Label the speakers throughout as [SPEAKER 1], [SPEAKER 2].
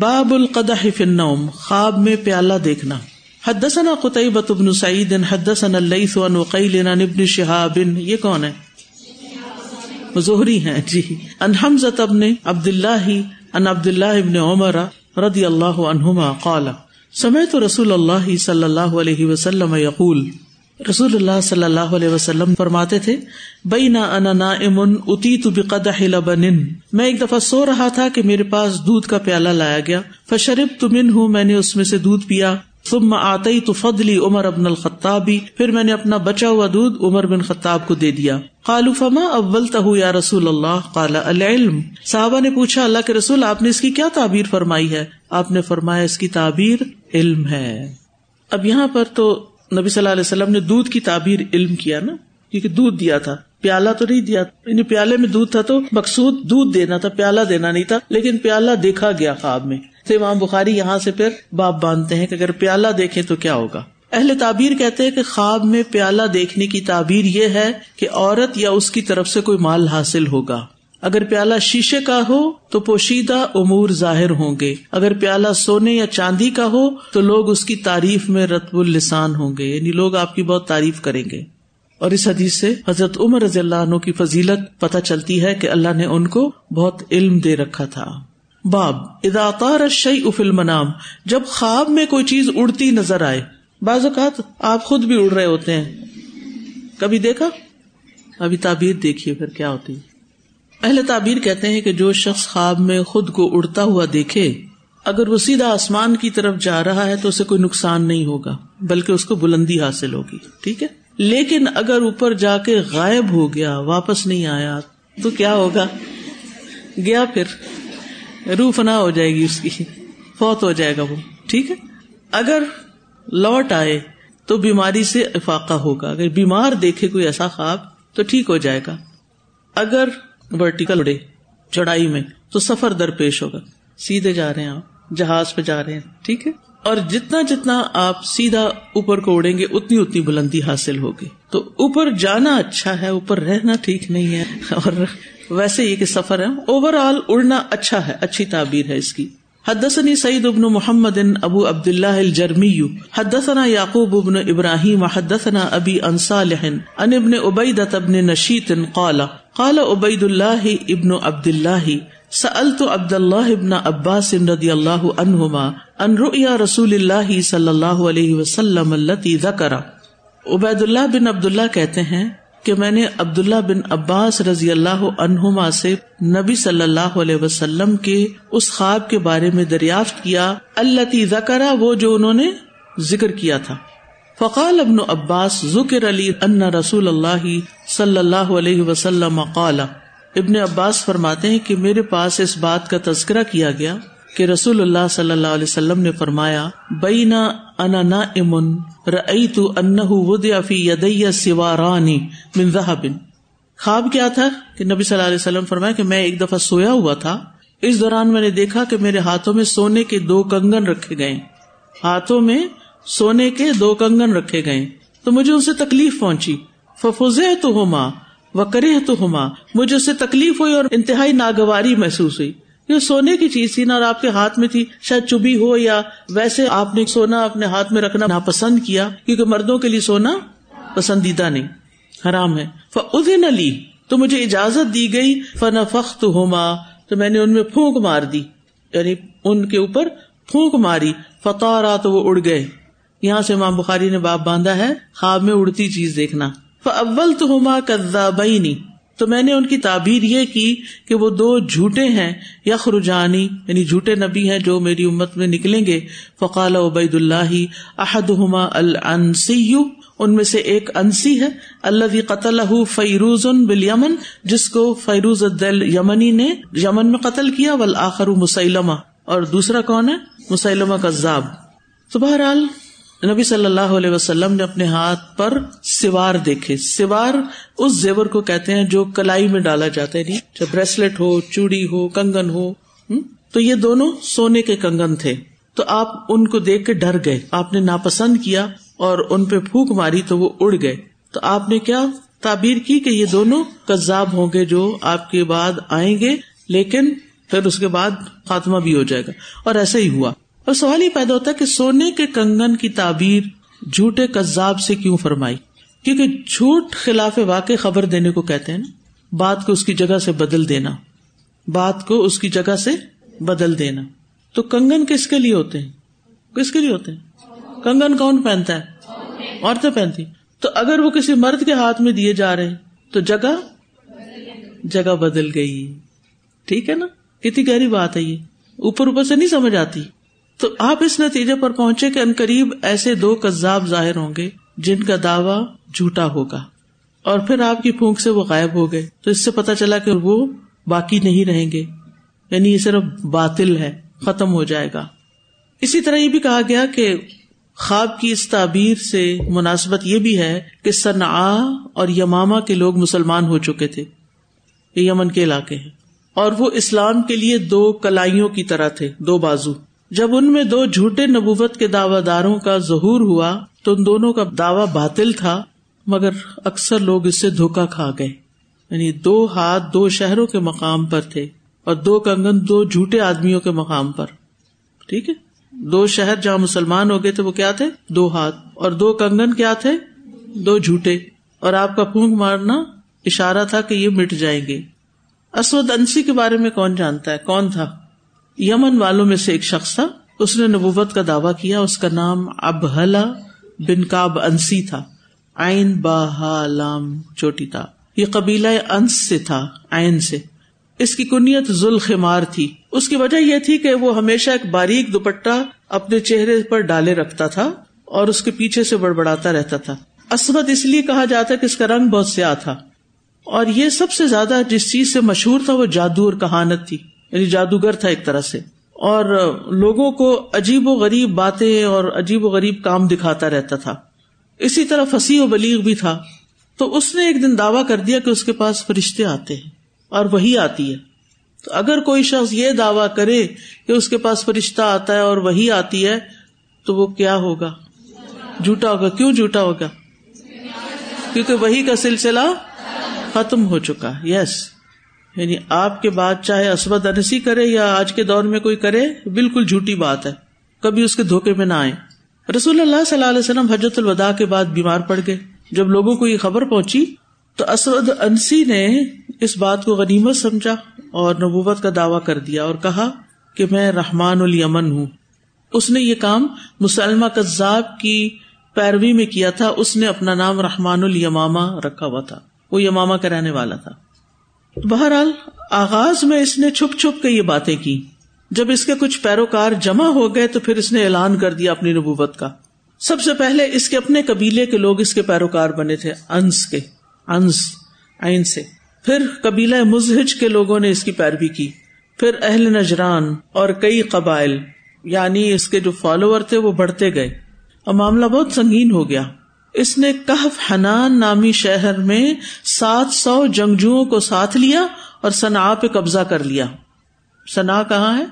[SPEAKER 1] باب القدح فی النوم، خواب میں پیالہ دیکھنا۔ حدثنا قطعبۃ بن سعید، حدثنا اللیث عن وقیل عن ابن شہاب۔ یہ کون ہے؟ زہری ہیں جی۔ ان حمزہ ابن عبد اللہ ان عبد اللہ ابن عمر رضی اللہ عنہما قال، سمعت رسول اللہ صلی اللہ علیہ وسلم یقول رسول اللہ صلی اللہ علیہ وسلم فرماتے تھے بئی نہ انا نا امن اتی تو بقدح لبن میں ایک دفعہ سو رہا تھا کہ میرے پاس دودھ کا پیالہ لایا گیا۔ فشرب تمن ہوں میں نے اس میں سے دودھ پیا۔ ثم آتی تو فضلی عمر ابن الخطابی پھر میں نے اپنا بچا ہوا دودھ عمر بن خطاب کو دے دیا۔ قالو فما اول تہ یا رسول اللہ؟ قال، العلم. صحابہ نے پوچھا، اللہ کے رسول، آپ نے اس کی کیا تعبیر فرمائی ہے؟ آپ نے فرمایا، اس کی تعبیر علم ہے۔ اب یہاں پر تو نبی صلی اللہ علیہ وسلم نے دودھ کی تعبیر علم کیا نا، کیونکہ دودھ دیا تھا۔ پیالہ تو نہیں دیا یعنی پیالے میں دودھ تھا تو مقصود دودھ دینا تھا، پیالہ دینا نہیں تھا، لیکن پیالہ دیکھا گیا خواب میں۔ تو امام بخاری یہاں سے پھر باپ باندھتے ہیں کہ اگر پیالہ دیکھے تو کیا ہوگا۔ اہل تعبیر کہتے ہیں کہ خواب میں پیالہ دیکھنے کی تعبیر یہ ہے کہ عورت یا اس کی طرف سے کوئی مال حاصل ہوگا۔ اگر پیالہ شیشے کا ہو تو پوشیدہ امور ظاہر ہوں گے۔ اگر پیالہ سونے یا چاندی کا ہو تو لوگ اس کی تعریف میں رتب السان ہوں گے۔ یعنی لوگ آپ کی بہت تعریف کریں گے۔ اور اس حدیث سے حضرت عمر رضی اللہ عنہ کی فضیلت پتہ چلتی ہے کہ اللہ نے ان کو بہت علم دے رکھا تھا۔ باب اداطار شعی افل منام جب خواب میں کوئی چیز اڑتی نظر آئے۔ بعض اوقات آپ خود بھی اڑ رہے ہوتے ہیں۔ کبھی دیکھا؟ ابھی تعبیر دیکھیے پھر کیا ہوتی۔ اہل تعبیر کہتے ہیں کہ جو شخص خواب میں خود کو اڑتا ہوا دیکھے، اگر وہ سیدھا آسمان کی طرف جا رہا ہے تو اسے کوئی نقصان نہیں ہوگا، بلکہ اس کو بلندی حاصل ہوگی، ٹھیک ہے؟ لیکن اگر اوپر جا کے غائب ہو گیا، واپس نہیں آیا، تو کیا ہوگا؟ گیا پھر، روح فنا ہو جائے گی اس کی، فوت ہو جائے گا وہ، ٹھیک ہے؟ اگر لوٹ آئے تو بیماری سے افاقہ ہوگا، اگر بیمار دیکھے کوئی ایسا خواب تو ٹھیک ہو جائے گا۔ اگر ورٹیکل اڑے، چڑھائی میں، تو سفر درپیش ہوگا۔ سیدھے جا رہے ہیں آپ، جہاز پہ جا رہے ہیں، ٹھیک ہے؟ اور جتنا جتنا آپ سیدھا اوپر کو اڑیں گے، اتنی اتنی بلندی حاصل ہوگی۔ تو اوپر جانا اچھا ہے، اوپر رہنا ٹھیک نہیں ہے۔ اور ویسے یہ کہ سفر ہے۔ اوور آل اڑنا اچھا ہے، اچھی تعبیر ہے اس کی۔ حدثني سعید ابن محمد ابو عبد اللہ الجرمی، حدثنا یعقوب ابن ابراہیم، حدثنا ابی ان صالح ان ابن عبیدۃ ابن نشیط قال قال عبید اللہ ابن عبد اللہ سألت عبد اللہ ابن عباس رضی اللہ عنہما ان رؤیا رسول اللہ صلی اللہ علیہ وسلم التي ذکر عبید اللہ بن عبد اللہ کہتے ہیں کہ میں نے عبداللہ بن عباس رضی اللہ عنہما سے نبی صلی اللہ علیہ وسلم کے اس خواب کے بارے میں دریافت کیا اللہ زکرا وہ جو انہوں نے ذکر کیا تھا۔ فقال ابن عباس ذکر علی ان رسول اللہ صلی اللہ علیہ وسلم قال، ابن عباس فرماتے ہیں کہ میرے پاس اس بات کا تذکرہ کیا گیا کہ رسول اللہ صلی اللہ علیہ وسلم نے فرمایا بئی نہ انا نا امن رئی تو فی یدیا سوارانی من ذهب خواب کیا تھا کہ نبی صلی اللہ علیہ وسلم فرمایا کہ میں ایک دفعہ سویا ہوا تھا۔ اس دوران میں نے دیکھا کہ میرے ہاتھوں میں سونے کے دو کنگن رکھے گئے۔ ہاتھوں میں سونے کے دو کنگن رکھے گئے تو مجھے اسے تکلیف پہنچی۔ ففوزے تو ہوما و کرے تو ہوما مجھے اسے تکلیف ہوئی اور انتہائی ناگواری محسوس ہوئی۔ یہ سونے کی چیز تھی نا اور آپ کے ہاتھ میں تھی، شاید چبھی ہو یا ویسے آپ نے سونا اپنے ہاتھ میں رکھنا ناپسند کیا، کیونکہ مردوں کے لیے سونا پسندیدہ نہیں۔ حرام ہے۔ فن علی تو مجھے اجازت دی گئی۔ فن فخت ہوما تو میں نے ان میں پھونک مار دی۔ یعنی ان کے اوپر پھونک ماری۔ فتح تو وہ اڑ گئے۔ یہاں سے ماں بخاری نے باپ باندھا ہے، خواب میں اڑتی چیز دیکھنا۔ اول تو ہوما کدا تو میں نے ان کی تعبیر یہ کی کہ وہ دو جھوٹے ہیں یا خرجانی یعنی جھوٹے نبی ہیں جو میری امت میں نکلیں گے۔ فقال عبید اللہ احد ہما السی ان میں سے ایک انسی ہے۔ اللہ قتل فیروز بل یمن جس کو فیروز الدل یمنی نے یمن میں قتل کیا۔ ول آخر مسلمہ اور دوسرا کون ہے؟ مسلمہ کا تو بہرحال نبی صلی اللہ علیہ وسلم نے اپنے ہاتھ پر سوار دیکھے۔ سوار اس زیور کو کہتے ہیں جو کلائی میں ڈالا جاتا ہے یعنی چاہے بریسلٹ ہو، چوڑی ہو، کنگن ہو تو یہ دونوں سونے کے کنگن تھے۔ تو آپ ان کو دیکھ کے ڈر گئے۔ آپ نے ناپسند کیا اور ان پہ پھونک ماری تو وہ اڑ گئے۔ تو آپ نے کیا تعبیر کی کہ یہ دونوں کذاب ہوں گے جو آپ کے بعد آئیں گے، لیکن پھر اس کے بعد خاتمہ بھی ہو جائے گا۔ اور ایسا ہی ہوا۔ اور سوال ہی پیدا ہوتا ہے کہ سونے کے کنگن کی تعبیر جھوٹے کذاب سے کیوں فرمائی؟ کیونکہ جھوٹ خلاف واقع خبر دینے کو کہتے ہیں نا۔ بات کو اس کی جگہ سے بدل دینا۔ بات کو اس کی جگہ سے بدل دینا۔ تو کنگن کس کے لیے ہوتے ہیں؟ کس کے لیے ہوتے ہیں؟ کنگن کون پہنتا ہے؟ عورتیں پہنتی۔ تو اگر وہ کسی مرد کے ہاتھ میں دیے جا رہے ہیں، تو جگہ جگہ بدل گئی۔ ٹھیک ہے نا؟ کتنی گہری بات ہے یہ۔ اوپر اوپر سے نہیں سمجھ آتی۔ تو آپ اس نتیجے پر پہنچے کہ ان قریب ایسے دو کذاب ظاہر ہوں گے جن کا دعوی جھوٹا ہوگا اور پھر آپ کی پھونک سے وہ غائب ہو گئے تو اس سے پتا چلا کہ وہ باقی نہیں رہیں گے یعنی یہ صرف باطل ہے، ختم ہو جائے گا۔ اسی طرح یہ بھی کہا گیا کہ خواب کی اس تعبیر سے مناسبت یہ بھی ہے کہ سنا اور یماما کے لوگ مسلمان ہو چکے تھے۔ یہ یمن کے علاقے ہیں۔ اور وہ اسلام کے لیے دو کلائیوں کی طرح تھے، دو بازو۔ جب ان میں دو جھوٹے نبوت کے دعوی داروں کا ظہور ہوا تو ان دونوں کا دعوی باطل تھا، مگر اکثر لوگ اس سے دھوکا کھا گئے۔ یعنی دو ہاتھ دو شہروں کے مقام پر تھے اور دو کنگن دو جھوٹے آدمیوں کے مقام پر۔ ٹھیک ہے؟ دو شہر جہاں مسلمان ہو گئے تھے وہ کیا تھے؟ دو ہاتھ۔ اور دو کنگن کیا تھے؟ دو جھوٹے۔ اور آپ کا پھونک مارنا اشارہ تھا کہ یہ مٹ جائیں گے۔ اسود انسی کے بارے میں کون جانتا ہے؟ کون تھا؟ یمن والوں میں سے ایک شخص تھا۔ اس نے نبوت کا دعویٰ کیا، اس کا نام ابہلا بن کاب انسی تھا۔ آئین لام چوٹی تھا یہ قبیلہ انس سے تھا آئین سے۔ اس کی کنیت ذوالخمار تھی۔ اس کی وجہ یہ تھی کہ وہ ہمیشہ ایک باریک دوپٹہ اپنے چہرے پر ڈالے رکھتا تھا اور اس کے پیچھے سے بڑبڑاتا رہتا تھا۔ اسود اس لیے کہا جاتا ہے کہ اس کا رنگ بہت سیاہ تھا۔ اور یہ سب سے زیادہ جس چیز سے مشہور تھا وہ جادو اور کہانت تھی۔ یعنی جادوگر تھا ایک طرح سے۔ اور لوگوں کو عجیب و غریب باتیں اور عجیب و غریب کام دکھاتا رہتا تھا۔ اسی طرح فصیح و بلیغ بھی تھا۔ تو اس نے ایک دن دعویٰ کر دیا کہ اس کے پاس فرشتے آتے ہیں اور وہی آتی ہے۔ تو اگر کوئی شخص یہ دعویٰ کرے کہ اس کے پاس فرشتہ آتا ہے اور وہی آتی ہے، تو وہ کیا ہوگا؟ جھوٹا ہوگا۔ کیوں جھوٹا ہوگا؟ کیونکہ وہی کا سلسلہ ختم ہو چکا یس۔ یعنی آپ کے بعد چاہے اسود انسی کرے یا آج کے دور میں کوئی کرے، بالکل جھوٹی بات ہے۔ کبھی اس کے دھوکے میں نہ آئے رسول اللہ صلی اللہ علیہ وسلم حجرت الوداع کے بعد بیمار پڑ گئے۔ جب لوگوں کو یہ خبر پہنچی تو اسود انسی نے اس بات کو غنیمت سمجھا اور نبوت کا دعوی کر دیا اور کہا کہ میں رحمان المن ہوں۔ اس نے یہ کام مسلمہ کذاب کی پیروی میں کیا تھا۔ اس نے اپنا نام رحمان الماما رکھا ہوا تھا۔ وہ یماما کا رہنے والا تھا۔ بہرحال، آغاز میں اس نے چھپ چھپ کے یہ باتیں کی۔ جب اس کے کچھ پیروکار جمع ہو گئے تو پھر اس نے اعلان کر دیا اپنی نبوت کا۔ سب سے پہلے اس کے اپنے قبیلے کے لوگ اس کے پیروکار بنے تھے، انس کے۔ انس، عین سے۔ پھر قبیلہ مزہج کے لوگوں نے اس کی پیروی کی۔ پھر اہل نجران اور کئی قبائل یعنی اس کے جو فالوور تھے، وہ بڑھتے گئے۔ اور معاملہ بہت سنگین ہو گیا۔ اس نے کہف حنان نامی شہر میں سات سو جنگجو کو ساتھ لیا اور سنا پہ قبضہ کر لیا۔ سنا کہاں ہے؟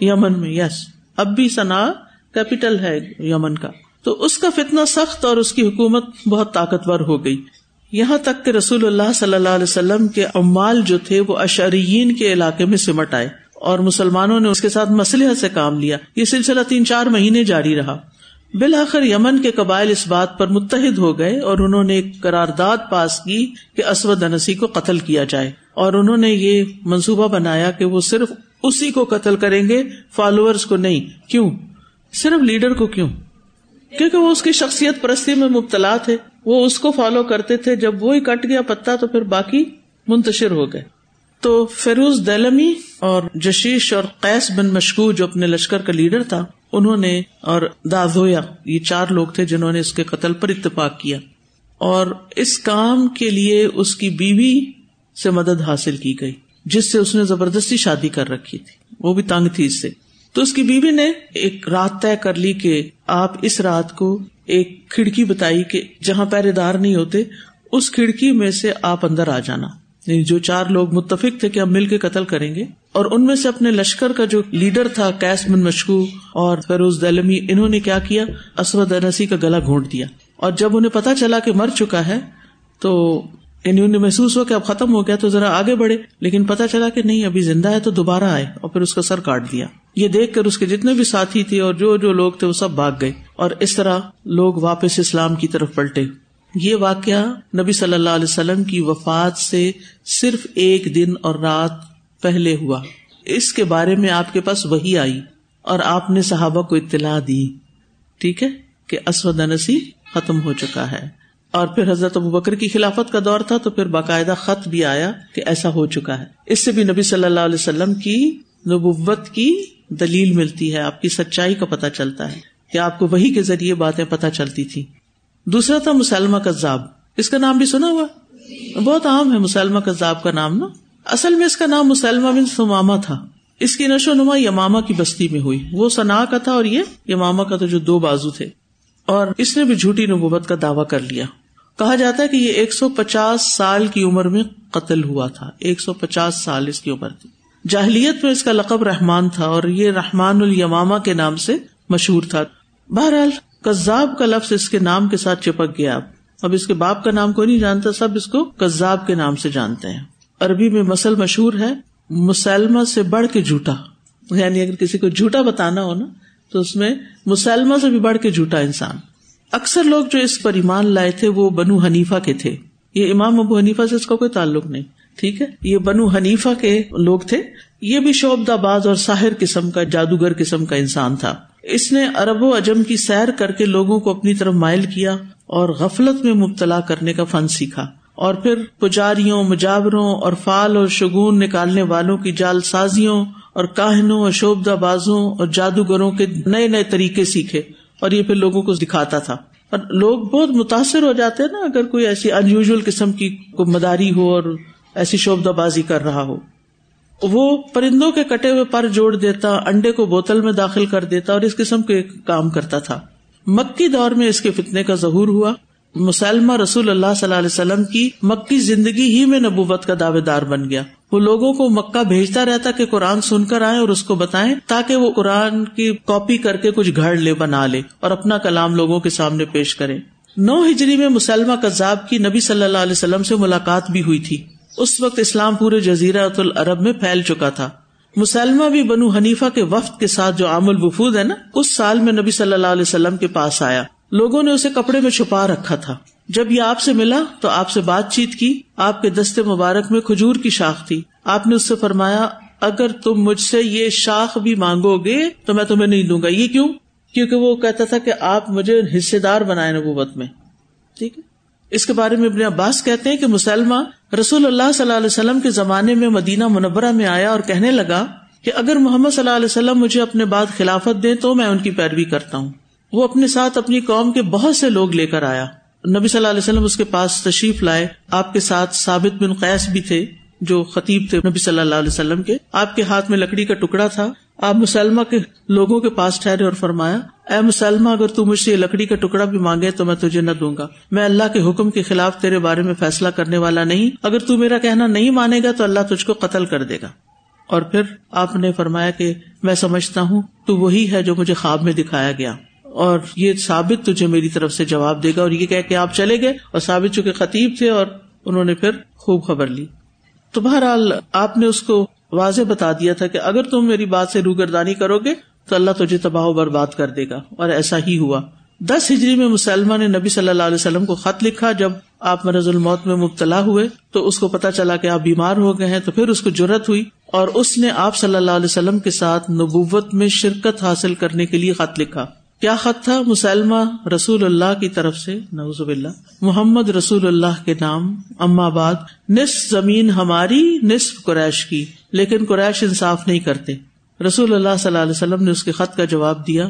[SPEAKER 1] یمن میں، یس۔ اب بھی سنا کیپیٹل ہے یمن کا۔ تو اس کا فتنا سخت اور اس کی حکومت بہت طاقتور ہو گئی۔ یہاں تک کہ رسول اللہ صلی اللہ علیہ وسلم کے امال جو تھے وہ اشرین کے علاقے میں سمٹ آئے اور مسلمانوں نے اس کے ساتھ مسلح سے کام لیا۔ یہ سلسلہ تین چار مہینے جاری رہا۔ بالآخر یمن کے قبائل اس بات پر متحد ہو گئے اور انہوں نے ایک قرارداد پاس کی کہ اسود انسی کو قتل کیا جائے اور انہوں نے یہ منصوبہ بنایا کہ وہ صرف اسی کو قتل کریں گے فالوورز کو نہیں۔ کیوں؟ صرف لیڈر کو کیوں؟ کیونکہ وہ اس کی شخصیت پرستی میں مبتلا تھے۔ وہ اس کو فالو کرتے تھے۔ جب وہی کٹ گیا پتا تو پھر باقی منتشر ہو گئے۔ تو فیروز دلمی اور جشیش اور قیس بن مشکو جو اپنے لشکر کا لیڈر تھا انہوں نے اور دازویا یہ چار لوگ تھے جنہوں نے اس کے قتل پر اتفاق کیا اور اس کام کے لیے اس کی بیوی سے مدد حاصل کی گئی، جس سے اس نے زبردستی شادی کر رکھی تھی۔ وہ بھی تنگ تھی اس سے۔ تو اس کی بیوی نے ایک رات طے کر لی کہ آپ اس رات کو ایک کھڑکی بتائی کہ جہاں پہرے دار نہیں ہوتے، اس کھڑکی میں سے آپ اندر آ جانا۔ یعنی جو چار لوگ متفق تھے کہ ہم مل کے قتل کریں گے، اور ان میں سے اپنے لشکر کا جو لیڈر تھا کیس بن مشکو اور فیروز دلمی، انہوں نے کیا کیا؟ اسود انسی کا گلا گھونٹ دیا۔ اور جب انہیں پتا چلا کہ مر چکا ہے، تو یعنی انہیں محسوس ہو کہ اب ختم ہو گیا تو ذرا آگے بڑھے۔ لیکن پتا چلا کہ نہیں، ابھی زندہ ہے تو دوبارہ آئے اور پھر اس کا سر کاٹ دیا۔ یہ دیکھ کر اس کے جتنے بھی ساتھی تھے اور جو جو لوگ تھے، وہ سب بھاگ گئے۔ اور اس طرح لوگ واپس اسلام کی طرف پلٹے۔ یہ واقعہ نبی صلی اللہ علیہ وسلم کی وفات سے صرف ایک دن اور رات پہلے ہوا۔ اس کے بارے میں آپ کے پاس وہی آئی اور آپ نے صحابہ کو اطلاع دی، ٹھیک ہے، کہ اسود انسی ختم ہو چکا ہے۔ اور پھر حضرت ابو بکر کی خلافت کا دور تھا تو پھر باقاعدہ خط بھی آیا کہ ایسا ہو چکا ہے۔ اس سے بھی نبی صلی اللہ علیہ وسلم کی نبوت کی دلیل ملتی ہے، آپ کی سچائی کا پتہ چلتا ہے۔ کہ آپ کو وہی کے ذریعے باتیں پتہ چلتی تھی دوسرا تھا مسلمہ کذاب۔ اس کا نام بھی سنا ہوا؟ بہت عام ہے مسلمہ کذاب کا نام نا۔ اصل میں اس کا نام مسلمہ بن سماما تھا۔ اس کی نشو نما یماما کی بستی میں ہوئی۔ وہ سنا کا تھا اور یہ یماما کا تو جو دو بازو تھے۔ اور اس نے بھی جھوٹی نبوت کا دعوی کر لیا۔ کہا جاتا ہے کہ یہ ایک سو پچاس سال کی عمر میں قتل ہوا تھا۔ ایک سو پچاس سال اس کی عمر تھی۔ جاہلیت میں اس کا لقب رحمان تھا اور یہ رحمان الماما کے نام سے مشہور تھا۔ بہرحال کزاب کا لفظ اس کے نام کے ساتھ چپک گیا اب۔ اب اس کے باپ کا نام کو نہیں جانتا، سب اس کو کزاب کے نام سے جانتے ہیں۔ عربی میں مسل مشہور ہے، مسلمہ سے بڑھ کے جھوٹا۔ یعنی اگر کسی کو جھوٹا بتانا ہو نا، تو اس میں مسلمہ سے بھی بڑھ کے جھوٹا انسان۔ اکثر لوگ جو اس پر ایمان لائے تھے، وہ بنو حنیفا کے تھے۔ یہ امام ابو حنیفا سے اس کا کوئی تعلق نہیں، ٹھیک ہے؟ یہ بنو حنیفا کے لوگ تھے۔ یہ بھی شعبد باز اور ساحر قسم کا، جادوگر قسم کا انسان تھا۔ اس نے ارب و اجم کی سیر کر کے لوگوں کو اپنی طرف مائل کیا اور غفلت میں مبتلا کرنے کا فن سیکھا اور پھر پجاریوں، مجاوروں اور فال اور شگون نکالنے والوں کی جال سازیوں اور کاہنوں اور شوبدہ بازوں اور جادوگروں کے نئے نئے طریقے سیکھے اور یہ پھر لوگوں کو دکھاتا تھا۔ اور لوگ بہت متاثر ہو جاتے نا اگر کوئی ایسی ان قسم کی مداری ہو اور ایسی شوبدہ بازی کر رہا ہو۔ وہ پرندوں کے کٹے ہوئے پر جوڑ دیتا، انڈے کو بوتل میں داخل کر دیتا اور اس قسم کے کام کرتا تھا۔ مکی دور میں اس کے فتنے کا ظہور ہوا۔ مسلمہ رسول اللہ صلی اللہ علیہ وسلم کی مکی زندگی ہی میں نبوت کا دعوے دار بن گیا۔ وہ لوگوں کو مکہ بھیجتا رہتا کہ قرآن سن کر آئے اور اس کو بتائیں تاکہ وہ قرآن کی کاپی کر کے کچھ گھڑ لے، بنا لے اور اپنا کلام لوگوں کے سامنے پیش کرے نو ہجری میں مسلمہ کذاب کی نبی صلی اللہ علیہ وسلم سے ملاقات بھی ہوئی تھی۔ اس وقت اسلام پورے جزیرہ العرب میں پھیل چکا تھا۔ مسلمہ بھی بنو حنیفہ کے وقت کے ساتھ جو عام الوفود ہے نا، اس سال میں نبی صلی اللہ علیہ وسلم کے پاس آیا۔ لوگوں نے اسے کپڑے میں چھپا رکھا تھا۔ جب یہ آپ سے ملا تو آپ سے بات چیت کی۔ آپ کے دستے مبارک میں کھجور کی شاخ تھی۔ آپ نے اس سے فرمایا، اگر تم مجھ سے یہ شاخ بھی مانگو گے تو میں تمہیں نہیں دوں گا۔ یہ کیوں؟ کیونکہ وہ کہتا تھا کہ آپ مجھے حصے دار بنائے نبوت میں۔ ٹھیک ہے؟ اس کے بارے میں ابن عباس کہتے ہیں کہ مسلمہ رسول اللہ صلی اللہ علیہ وسلم کے زمانے میں مدینہ منورہ میں آیا اور کہنے لگا کہ اگر محمد صلی اللہ علیہ وسلم مجھے اپنے بعد خلافت دے تو میں ان کی پیروی کرتا ہوں۔ وہ اپنے ساتھ اپنی قوم کے بہت سے لوگ لے کر آیا۔ نبی صلی اللہ علیہ وسلم اس کے پاس تشریف لائے۔ آپ کے ساتھ ثابت بن قیس بھی تھے۔ جو خطیب تھے نبی صلی اللہ علیہ وسلم کے، آپ کے ہاتھ میں لکڑی کا ٹکڑا تھا۔ آپ مسلمہ کے لوگوں کے پاس ٹھہرے اور فرمایا، اے مسلمہ، اگر تو مجھ سے لکڑی کا ٹکڑا بھی مانگے تو میں تجھے نہ دوں گا۔ میں اللہ کے حکم کے خلاف تیرے بارے میں فیصلہ کرنے والا نہیں۔ اگر تو میرا کہنا نہیں مانے گا تو اللہ تجھ کو قتل کر دے گا۔ اور پھر آپ نے فرمایا کہ، میں سمجھتا ہوں، تو وہی ہے جو مجھے خواب میں دکھایا گیا۔ اور یہ ثابت تجھے میری طرف سے جواب دے گا۔ اور یہ کہ کہ آپ چلے گئے اور ثابت چونکہ خطیب تھے اور انہوں نے پھر خوب خبر لی۔ تو بہرحال آپ نے اس کو واضح بتا دیا تھا کہ اگر تم میری بات سے روگردانی کرو گے تو اللہ تجھے تباہ و برباد کر دے گا، اور ایسا ہی ہوا۔ دس ہجری میں مسلمہ نے نبی صلی اللہ علیہ وسلم کو خط لکھا، جب آپ مرض الموت میں مبتلا ہوئے تو اس کو پتا چلا کہ آپ بیمار ہو گئے ہیں، تو پھر اس کو ضرورت ہوئی اور اس نے آپ صلی اللہ علیہ وسلم کے ساتھ نبوت میں شرکت حاصل کرنے کے لیے خط لکھا۔ کیا خط تھا؟ مسلمہ رسول اللہ کی طرف سے نوزب اللہ محمد رسول اللہ کے نام، اما بعد، نصف زمین ہماری، نصف قریش کی، لیکن قریش انصاف نہیں کرتے۔ رسول اللہ صلی اللہ علیہ وسلم نے اس کے خط کا جواب دیا۔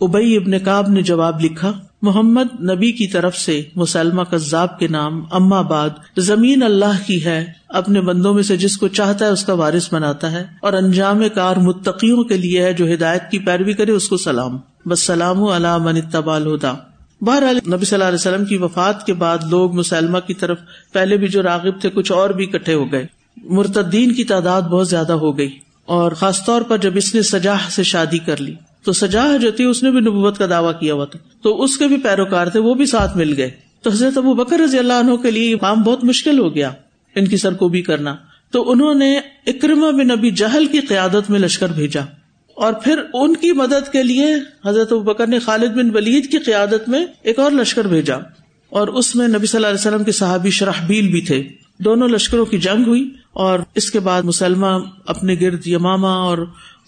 [SPEAKER 1] ابئی ابن کاب نے جواب لکھا، محمد نبی کی طرف سے مسلمہ کذاب کے نام، اما بعد، زمین اللہ کی ہے، اپنے بندوں میں سے جس کو چاہتا ہے اس کا وارث بناتا ہے، اور انجام کار متقیوں کے لیے ہے جو ہدایت کی پیروی کرے، اس کو سلام۔ بس سلام علام اتبال ہدا بہر نبی صلی اللہ علیہ وسلم کی وفات کے بعد لوگ مسلمہ کی طرف پہلے بھی جو راغب تھے کچھ اور بھی اکٹھے ہو گئے۔ مرتدین کی تعداد بہت زیادہ ہو گئی۔ اور خاص طور پر جب اس نے سجاح سے شادی کر لی، تو سجاح جو تھی اس نے بھی نبوت کا دعویٰ کیا ہوا تھا۔ تو اس کے بھی پیروکار تھے، وہ بھی ساتھ مل گئے۔ تو حضرت ابو بکر رضی اللہ عنہ کے لیے کام بہت مشکل ہو گیا، ان کی سر کو بھی کرنا۔ تو انہوں نے اکرما بن نبی جہل کی قیادت میں لشکر بھیجا۔ اور پھر ان کی مدد کے لیے حضرت بکر نے خالد بن ولید کی قیادت میں ایک اور لشکر بھیجا اور اس میں نبی صلی اللہ علیہ وسلم کے صحابی شرحبیل بھی تھے۔ دونوں لشکروں کی جنگ ہوئی اور اس کے بعد مسلمہ اپنے گرد یماما اور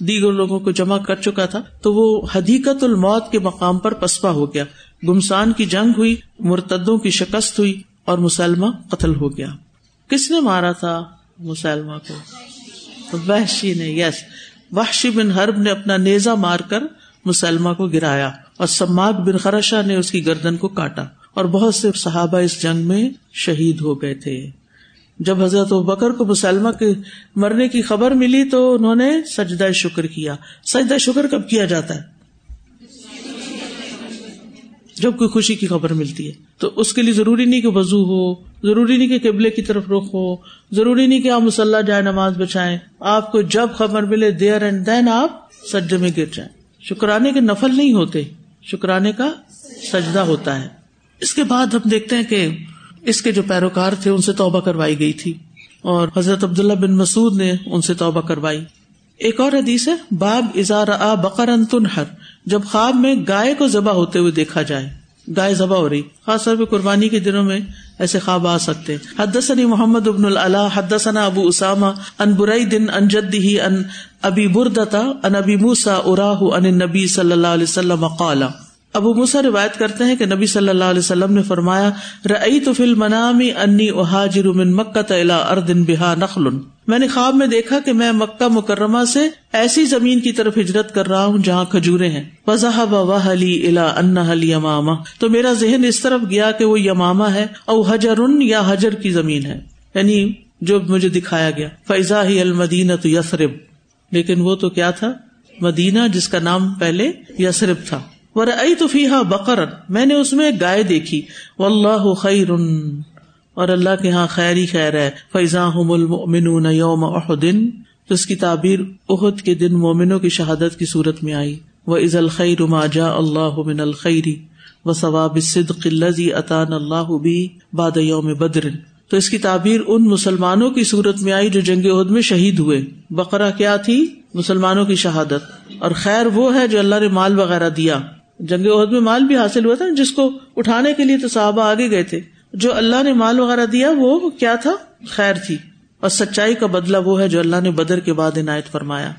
[SPEAKER 1] دیگر لوگوں کو جمع کر چکا تھا۔ تو وہ حدیقت الموت کے مقام پر پسپا ہو گیا۔ گمسان کی جنگ ہوئی، مرتدوں کی شکست ہوئی اور مسلمہ قتل ہو گیا۔ کس نے مارا تھا مسلمہ کو؟ وحشی نے، یس۔ وحشی بن حرب نے اپنا نیزا مار کر مسلمہ کو گرایا اور سماگ بن خرشا نے اس کی گردن کو کاٹا اور بہت سے صحابہ اس جنگ میں شہید ہو گئے تھے۔ جب حضرت بکر کو مسلمہ کے مرنے کی خبر ملی تو انہوں نے سجدہ شکر کیا۔ سجدہ شکر کب کیا جاتا ہے؟ جب کوئی خوشی کی خبر ملتی ہے تو اس کے لیے ضروری نہیں کہ وضو ہو، ضروری نہیں کہ قبلے کی طرف رخ ہو، ضروری نہیں کہ آپ مسلح جائے نماز بچائیں آپ کو جب خبر ملے دیر اینڈ دین آپ سجدے میں گر جائیں۔ شکرانے کے نفل نہیں ہوتے، شکرانے کا سجدہ ہوتا ہے۔ اس کے بعد ہم دیکھتے ہیں کہ اس کے جو پیروکار تھے، ان سے توبہ کروائی گئی تھی۔ اور حضرت عبداللہ بن مسعود نے ان سے توبہ کروائی۔ ایک اور حدیث ہے، باب ازار آ بقر تنہر جب خواب میں گائے کو ذبح ہوتے ہوئے دیکھا جائے۔ گائے ذبح ہو رہی۔ خاص طور پہ قربانی کے دنوں میں ایسے خواب آ سکتے حدثني محمد ابن اللہ حدثنا ابو اسامہ ان برائی دن ان جدی ان ابی بردتا ان ابی موسا اراہ ان نبی صلی اللہ علیہ وسلم قال۔ ابو موسا روایت کرتے ہیں کہ نبی صلی اللہ علیہ وسلم نے فرمایا رئی تو فل منامی انی احاجر من مکہ الا اردن بہا نخل۔ میں نے خواب میں دیکھا کہ میں مکہ مکرمہ سے ایسی زمین کی طرف ہجرت کر رہا ہوں جہاں کھجورے ہیں۔ وضاح واہلی الا ان یماما تو میرا ذہن اس طرف گیا کہ وہ یماما ہے او حجر یا حجر کی زمین ہے۔ یعنی جو مجھے دکھایا گیا۔ فیضا ہی المدینہ تو یسرب لیکن وہ تو کیا تھا؟ مدینہ جس کا نام پہلے یسرب تھا۔ تو فیحا بکر میں نے اس میں گائے دیکھی۔ و اللہ خیر اور اللہ کے یہاں خیر ہی خیر ہے۔ فیضا المؤمنون یوم احدن تو اس کی تعبیر احد کے دن مومنوں کی شہادت کی صورت میں آئی۔ وہ از الخیر ما جا اللہ من الخیری و ثواب صدق الذي اطان اللہ بھی باد یوم بدر۔ تو اس کی تعبیر ان مسلمانوں کی صورت میں آئی جو جنگ عہد میں شہید ہوئے۔ بقرہ کیا تھی؟ مسلمانوں کی شہادت۔ اور خیر وہ ہے جو اللہ نے مال وغیرہ دیا۔ جنگ عہد میں مال بھی حاصل ہوا تھا، جس کو اٹھانے کے لیے تو صحابہ آگے گئے تھے۔ جو اللہ نے مال وغیرہ دیا، وہ کیا تھا؟ خیر تھی۔ اور سچائی کا بدلہ وہ ہے جو اللہ نے بدر کے بعد عنایت فرمایا۔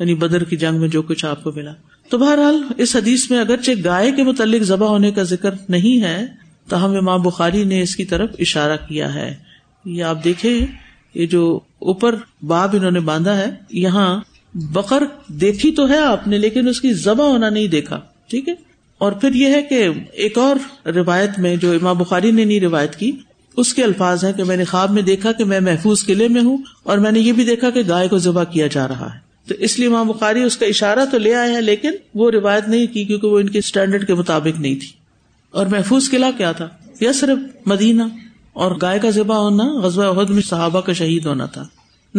[SPEAKER 1] یعنی بدر کی جنگ میں جو کچھ آپ کو ملا۔ تو بہرحال، اس حدیث میں اگرچہ گائے کے متعلق ذبح ہونے کا ذکر نہیں ہے تو ہم ماں بخاری نے اس کی طرف اشارہ کیا ہے۔ یہ آپ دیکھیں، یہ جو اوپر باب انہوں نے باندھا ہے، یہاں بکر دیکھی تو ہے آپ نے، لیکن اس کی ذبح ہونا نہیں دیکھا۔ ٹھیک ہے؟ اور پھر یہ ہے کہ ایک اور روایت میں جو امام بخاری نے نہیں روایت کی، اس کے الفاظ ہیں کہ میں نے خواب میں دیکھا کہ میں محفوظ قلعے میں ہوں اور میں نے یہ بھی دیکھا کہ گائے کو ذبح کیا جا رہا ہے۔ تو اس لیے امام بخاری اس کا اشارہ تو لے آئے ہیں، لیکن وہ روایت نہیں کی کیونکہ وہ ان کے اسٹینڈرڈ کے مطابق نہیں تھی۔ اور محفوظ قلعہ کیا تھا؟ یا صرف مدینہ؟ اور گائے کا ذبح ہونا، غزوہ عہد میں صحابہ کا شہید ہونا تھا۔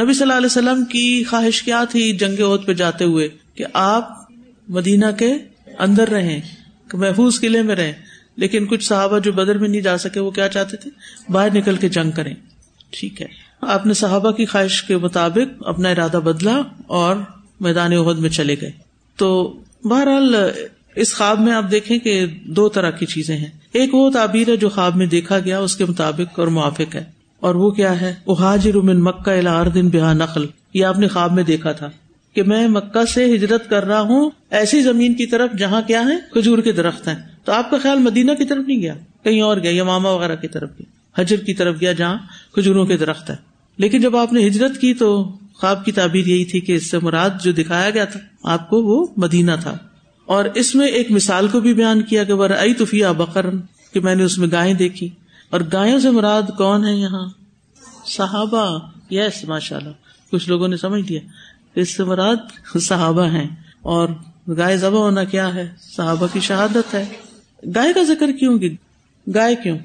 [SPEAKER 1] نبی صلی اللہ علیہ وسلم کی خواہش کیا تھی جنگ عہد پہ جاتے ہوئے کہ آپ مدینہ کے اندر رہیں؟ محفوظ قلعے میں رہیں۔ لیکن کچھ صحابہ جو بدر میں نہیں جا سکے، وہ کیا چاہتے تھے؟ باہر نکل کے جنگ کریں۔ ٹھیک ہے۔ آپ نے صحابہ کی خواہش کے مطابق اپنا ارادہ بدلا اور میدان عہد میں چلے گئے۔ تو بہرحال، اس خواب میں آپ دیکھیں کہ دو طرح کی چیزیں ہیں۔ ایک وہ تعبیر ہے جو خواب میں دیکھا گیا، اس کے مطابق اور موافق ہے۔ اور وہ کیا ہے؟ حاجر من مکہ الاردن بہا نقل یہ آپ نے خواب میں دیکھا تھا۔ کہ میں مکہ سے ہجرت کر رہا ہوں، ایسی زمین کی طرف جہاں کیا ہے کھجور کے درخت ہیں۔ تو آپ کا خیال مدینہ کی طرف نہیں گیا، کہیں اور گیا یا ماما وغیرہ کی طرف گیا، حجر کی طرف گیا جہاں کھجوروں کے درخت ہے لیکن جب آپ نے ہجرت کی تو خواب کی تعبیر یہی تھی کہ اس سے مراد جو دکھایا گیا تھا، آپ کو وہ مدینہ تھا۔ اور اس میں ایک مثال کو بھی بیان کیا کہ وہ ائی توفیہ بکر کہ میں نے اس میں گائے دیکھی۔ اور گایوں سے مراد کون ہے یہاں؟ صحابہ۔ یس ماشاء اللہ کچھ لوگوں نے سمجھ لیا۔ اس سے مراد صحابہ ہیں۔ اور گائے ذبح ہونا کیا ہے؟ صحابہ کی شہادت ہے۔ گائے کا ذکر کیوں کی؟ گائے کیوں؟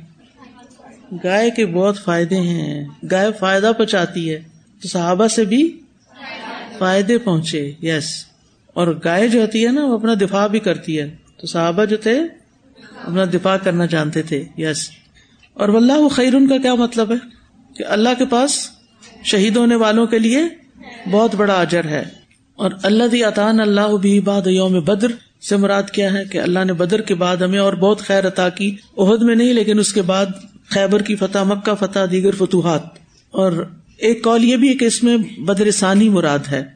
[SPEAKER 1] گائے کے بہت فائدے ہیں۔ گائے فائدہ پہنچاتی ہے۔ تو صحابہ سے بھی فائدے پہنچے یس اور گائے جو ہوتی ہے نا، وہ اپنا دفاع بھی کرتی ہے۔ تو صحابہ جو تھے، اپنا دفاع کرنا جانتے تھے یس اور واللہ خیر ان کا کیا مطلب ہے؟ کہ اللہ کے پاس شہید ہونے والوں کے لیے بہت بڑا اجر ہے۔ اور اللہ دی عطان اللہ بھی باد یوم بدر سے مراد کیا ہے کہ اللہ نے بدر کے بعد ہمیں اور بہت خیر عطا کی۔ عہد میں نہیں لیکن اس کے بعد خیبر کی فتح، مکہ فتح، دیگر فتوحات۔ اور ایک کال یہ بھی ہے کہ اس میں بدر ثانی مراد ہے۔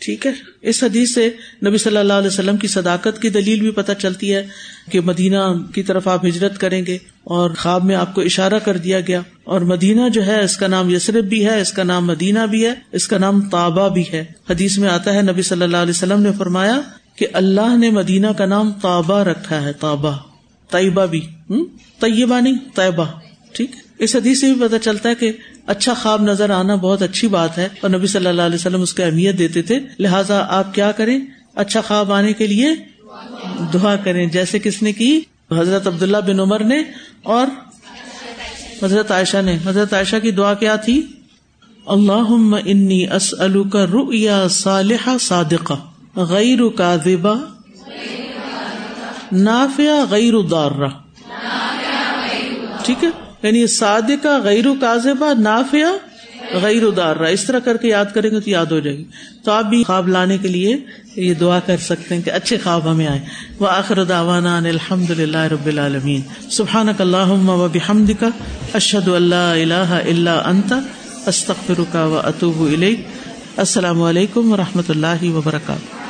[SPEAKER 1] ٹھیک ہے؟ اس حدیث سے نبی صلی اللہ علیہ وسلم کی صداقت کی دلیل بھی پتہ چلتی ہے کہ مدینہ کی طرف آپ ہجرت کریں گے اور خواب میں آپ کو اشارہ کر دیا گیا۔ اور مدینہ جو ہے، اس کا نام یسرف بھی ہے، اس کا نام مدینہ بھی ہے، اس کا نام تابا بھی ہے۔ حدیث میں آتا ہے، نبی صلی اللہ علیہ وسلم نے فرمایا کہ اللہ نے مدینہ کا نام تابا رکھا ہے تابا طیبہ بھی۔ طیبہ نہیں، طیبہ۔ ٹھیک اس حدیث سے بھی پتہ چلتا ہے کہ اچھا خواب نظر آنا بہت اچھی بات ہے اور نبی صلی اللہ علیہ وسلم اس کی اہمیت دیتے تھے۔ لہٰذا آپ کیا کریں؟ اچھا خواب آنے کے لیے دعا کریں۔ جیسے کس نے کی؟ حضرت عبداللہ بن عمر نے اور حضرت عائشہ نے۔ حضرت عائشہ کی دعا کیا تھی؟ اللہ انی اسلو کا رو یا صادقہ، غیر کا دبا نافیا غیر دار ٹھیک ہے؟ یعنی صادقہ غیر کاذبہ نافیا غیر ادار رہا اس طرح کر کے یاد کریں گے تو یاد ہو جائے گی۔ تو آپ بھی خواب لانے کے لیے یہ دعا کر سکتے ہیں کہ اچھے خواب ہمیں آئے۔ وہ آخر داوانا الحمد للہ رب العالمین۔ سبحان اللہ و بحمد کا اشد اللہ اللہ اللہ انت استخر کا و اطوب السلام علیکم و رحمۃ اللہ وبرکاتہ۔